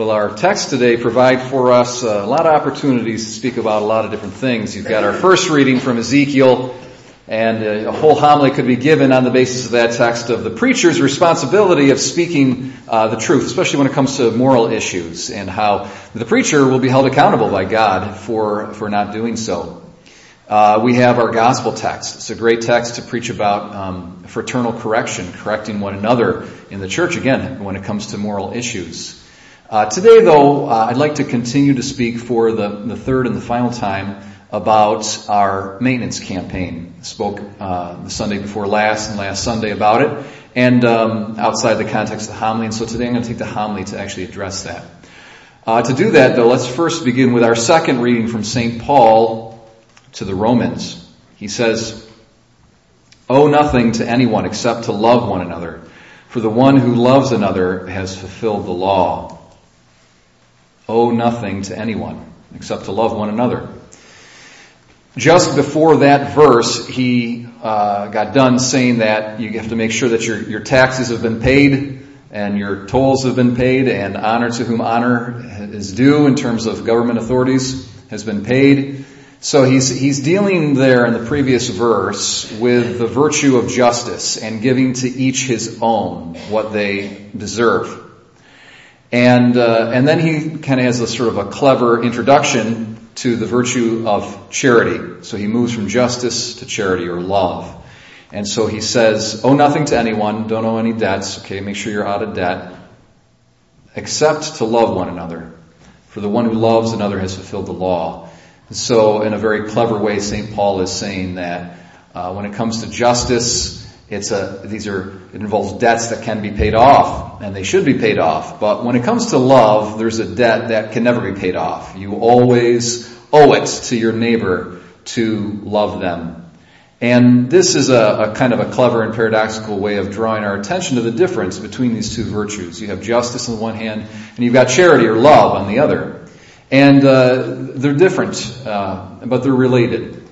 Well, our text today provide for us a lot of opportunities to speak about a lot of different things. You've got our first reading from Ezekiel, and a whole homily could be given on the basis of that text of the preacher's responsibility of speaking uh, the truth, especially when it comes to moral issues, and how the preacher will be held accountable by God for for not doing so. Uh, we have our gospel text. It's a great text to preach about um, fraternal correction, correcting one another in the church again when it comes to moral issues. Uh, today, though, uh, I'd like to continue to speak for the, the third and the final time about our maintenance campaign. I spoke uh, the Sunday before last and last Sunday about it, and um, outside the context of the homily. And so today, I'm going to take the homily to actually address that. Uh, to do that, though, let's first begin with our second reading from St. Paul to the Romans. He says, "Owe nothing to anyone except to love one another, for the one who loves another has fulfilled the law." Owe nothing to anyone except to love one another. Just before that verse, he uh, got done saying that you have to make sure that your, your taxes have been paid and your tolls have been paid and honor to whom honor is due in terms of government authorities has been paid. So he's, he's dealing there in the previous verse with the virtue of justice and giving to each his own what they deserve. And, uh, and then he kind of has a sort of a clever introduction to the virtue of charity. So he moves from justice to charity or love. And so he says, owe nothing to anyone, don't owe any debts, okay, make sure you're out of debt, except to love one another. For the one who loves another has fulfilled the law. And so in a very clever way, St. Paul is saying that uh, when it comes to justice, it's a, these are, it involves debts that can be paid off, and they should be paid off. But when it comes to love, there's a debt that can never be paid off. You always owe it to your neighbor to love them. And this is a, a, kind of a clever and paradoxical way of drawing our attention to the difference between these two virtues. You have justice on the one hand, and you've got charity or love on the other. And uh, they're different, uh, but they're related.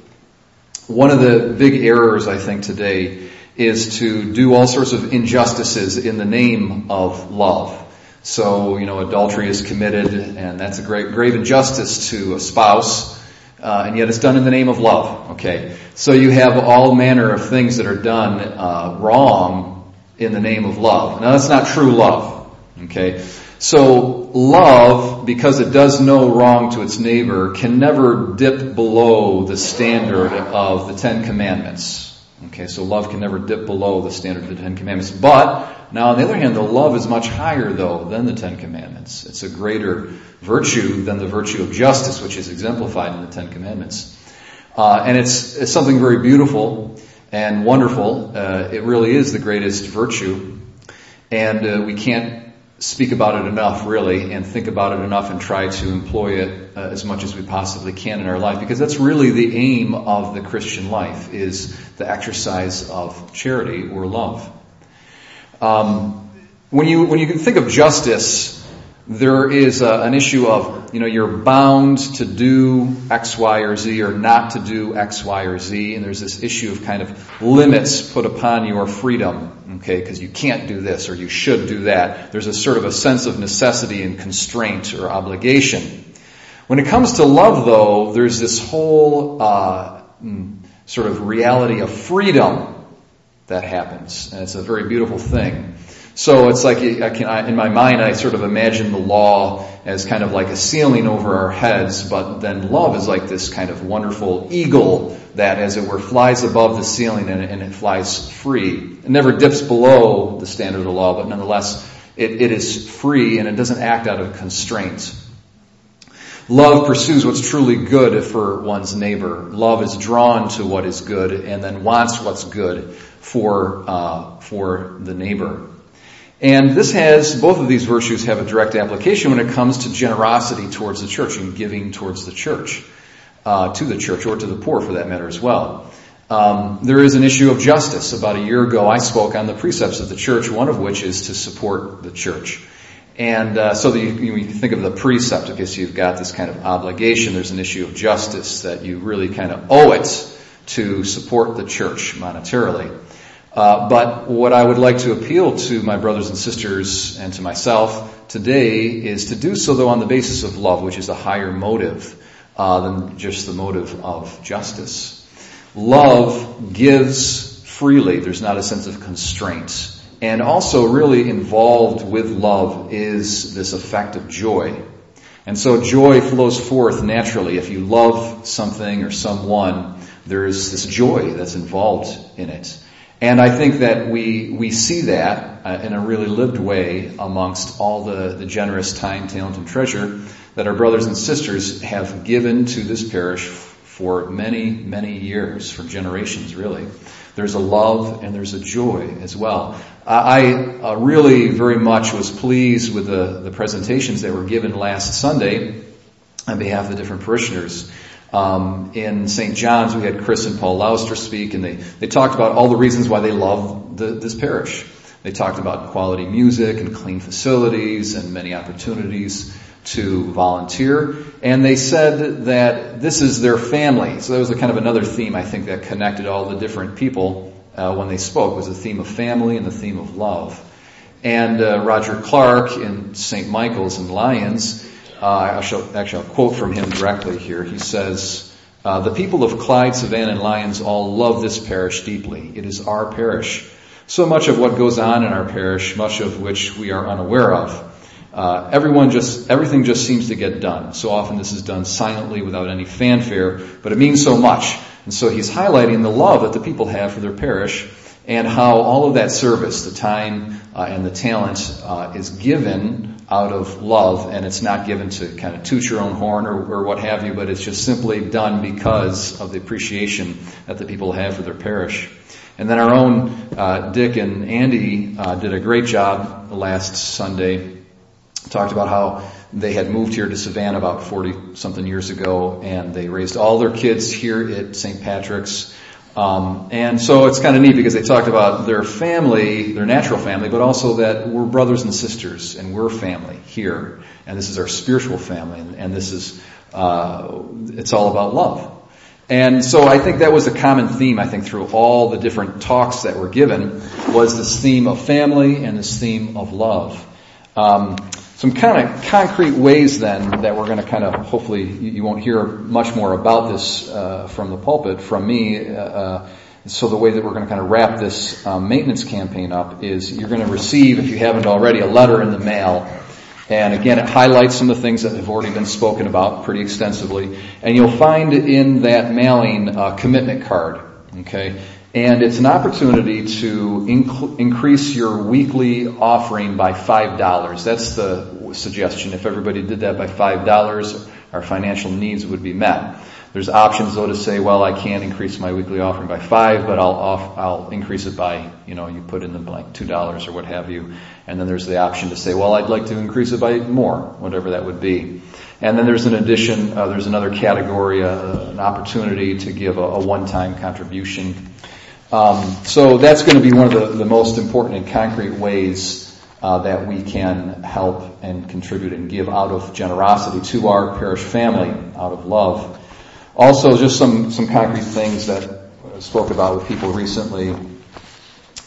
One of the big errors, I think, today is to do all sorts of injustices in the name of love. So, you know, adultery is committed, and that's a great, grave injustice to a spouse, uh, and yet it's done in the name of love. Okay, so you have all manner of things that are done uh, wrong in the name of love. Now, that's not true love. Okay, so love, because it does no wrong to its neighbor, can never dip below the standard of the Ten Commandments. Okay, so love can never dip below the standard of the Ten Commandments. But, now on the other hand, the love is much higher though than the Ten Commandments. It's a greater virtue than the virtue of justice, which is exemplified in the Ten Commandments. Uh, and it's, it's something very beautiful and wonderful. Uh, it really is the greatest virtue. And uh, we can't speak about it enough, really, and think about it enough and try to employ it uh, as much as we possibly can in our life, because that's really the aim of the Christian life, is the exercise of charity or love. Um, when you when you can think of justice, there is a, an issue of you know you're bound to do X, Y, or Z, or not to do X, Y, or Z, and there's this issue of kind of limits put upon your freedom okay, because you can't do this or you should do that. There's a sort of a sense of necessity and constraint or obligation. When it comes to love, though, there's this whole uh, mm, sort of reality of freedom that happens, and it's a very beautiful thing. So it's like I can, I, in my mind, I sort of imagine the law as kind of like a ceiling over our heads, but then love is like this kind of wonderful eagle that, as it were, flies above the ceiling and, and it flies free. It never dips below the standard of the law, but nonetheless, it, it is free and it doesn't act out of constraint. Love pursues what's truly good for one's neighbor. Love is drawn to what is good and then wants what's good for uh, for the neighbor. And this has, both of these virtues have a direct application when it comes to generosity towards the church and giving towards the church, uh, to the church or to the poor for that matter as well. Um, there is an issue of justice. About a year ago, I spoke on the precepts of the church, one of which is to support the church. And uh, so the, you, think of the precept, I guess you've got this kind of obligation. There's an issue of justice that you really kind of owe it to support the church monetarily. Uh, but what I would like to appeal to my brothers and sisters and to myself today is to do so though on the basis of love, which is a higher motive uh, than just the motive of justice. Love gives freely. There's not a sense of constraint. And also really involved with love is this effect of joy. And so joy flows forth naturally. If you love something or someone, there's this joy that's involved in it. And I think that we, we see that uh, in a really lived way amongst all the, the generous time, talent, and treasure that our brothers and sisters have given to this parish for many, many years, for generations really. There's a love and there's a joy as well. I uh, really very much was pleased with the, the presentations that were given last Sunday on behalf of the different parishioners. Um, in St. John's, we had Chris and Paul Lauster speak, and they, they talked about all the reasons why they love the, this parish. They talked about quality music and clean facilities and many opportunities to volunteer. And they said that this is their family. So that was a kind of another theme, I think, that connected all the different people uh, when they spoke was the theme of family and the theme of love. And uh, Roger Clark in St. Michael's in Lyons, uh, shall, actually I'll quote from him directly here. He says, uh, the people of Clyde, Savannah, and Lyons all love this parish deeply. It is our parish. So much of what goes on in our parish, much of which we are unaware of. Uh, everyone just, everything just seems to get done. So often this is done silently without any fanfare, but it means so much. And so he's highlighting the love that the people have for their parish and how all of that service, the time uh, and the talent, uh, is given out of love, and it's not given to kind of toot your own horn or, or, what have you, but it's just simply done because of the appreciation that the people have for their parish. And then our own uh, Dick and Andy uh, did a great job last Sunday. Talked about how they had moved here to Savannah about 40 something years ago and they raised all their kids here at St. Patrick's. Um, and so it's kind of neat because they talked about their family, their natural family, but also that we're brothers and sisters and we're family here. And this is our spiritual family and, and this is, uh, it's all about love. And so I think that was a common theme, I think, through all the different talks that were given, was this theme of family and this theme of love. Um, some kind of concrete ways then that we're going to kind of hopefully you won't hear much more about this uh, from the pulpit from me. Uh, uh, so the way that we're going to kind of wrap this um, maintenance campaign up is you're going to receive, if you haven't already, a letter in the mail. And again, it highlights some of the things that have already been spoken about pretty extensively. And you'll find in that mailing a commitment card. Okay. And it's an opportunity to inc- increase your weekly offering by $5. That's the suggestion. If everybody did that by $5, our financial needs would be met. There's options though to say, well, I can't increase my weekly offering by five, but I'll off, I'll increase it by, you know, you put in the blank two dollars or what have you. And then there's the option to say, well, I'd like to increase it by more, whatever that would be. And then there's an addition, uh, there's another category, uh, an opportunity to give a, a one-time contribution. Um, so that's going to be one of the, the most important and concrete ways uh, that we can help and contribute and give out of generosity to our parish family, out of love. Also, just some some concrete things that I spoke about with people recently.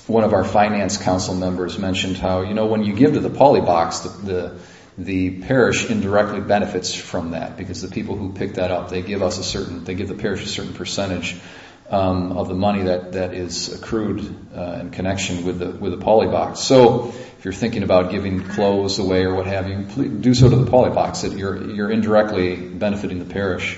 One of our finance council members mentioned how you know when you give to the poly box, the, the the parish indirectly benefits from that because the people who pick that up, they give us a certain, they give the parish a certain percentage um, of the money that, that is accrued uh, in connection with the with the poly box. So if you're thinking about giving clothes away or what have you, do so to the poly box. That you're you're indirectly benefiting the parish.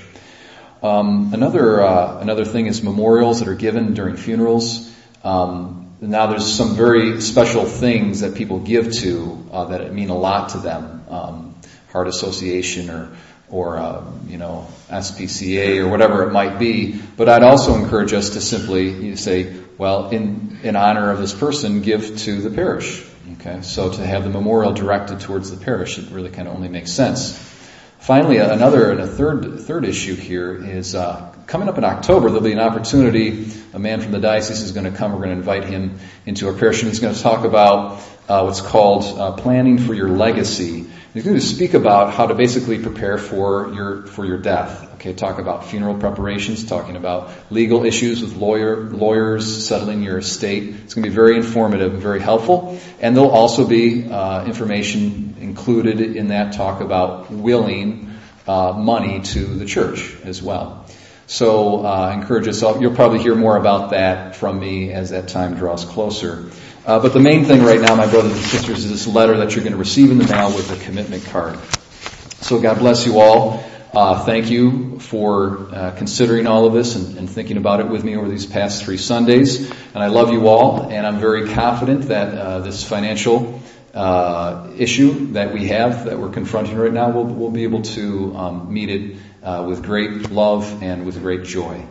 Um, another uh, another thing is memorials that are given during funerals. Um, now there's some very special things that people give to uh, that mean a lot to them. Um, Heart Association or or uh, you know SPCA or whatever it might be. But I'd also encourage us to simply say, well, in in honor of this person, give to the parish. Okay, so to have the memorial directed towards the parish, it really kind of only makes sense. Finally, another and a third third issue here is uh, coming up in October. There'll be an opportunity. A man from the diocese is going to come. We're going to invite him into our parish, and he's going to talk about uh, what's called uh, planning for your legacy. He's going to speak about how to basically prepare for your for your death. Okay, talk about funeral preparations, talking about legal issues with lawyer lawyers settling your estate. It's going to be very informative and very helpful. And there'll also be uh, information included in that talk about willing uh, money to the church as well. So uh, encourage us all. You'll probably hear more about that from me as that time draws closer. Uh, but the main thing right now, my brothers and sisters, is this letter that you're going to receive in the mail with a commitment card. So God bless you all. Uh, thank you for uh, considering all of this and, and, thinking about it with me over these past three Sundays. And I love you all, and I'm very confident that uh, this financial uh, issue that we have, that we're confronting right now, we'll, we'll be able to um, meet it uh, with great love and with great joy.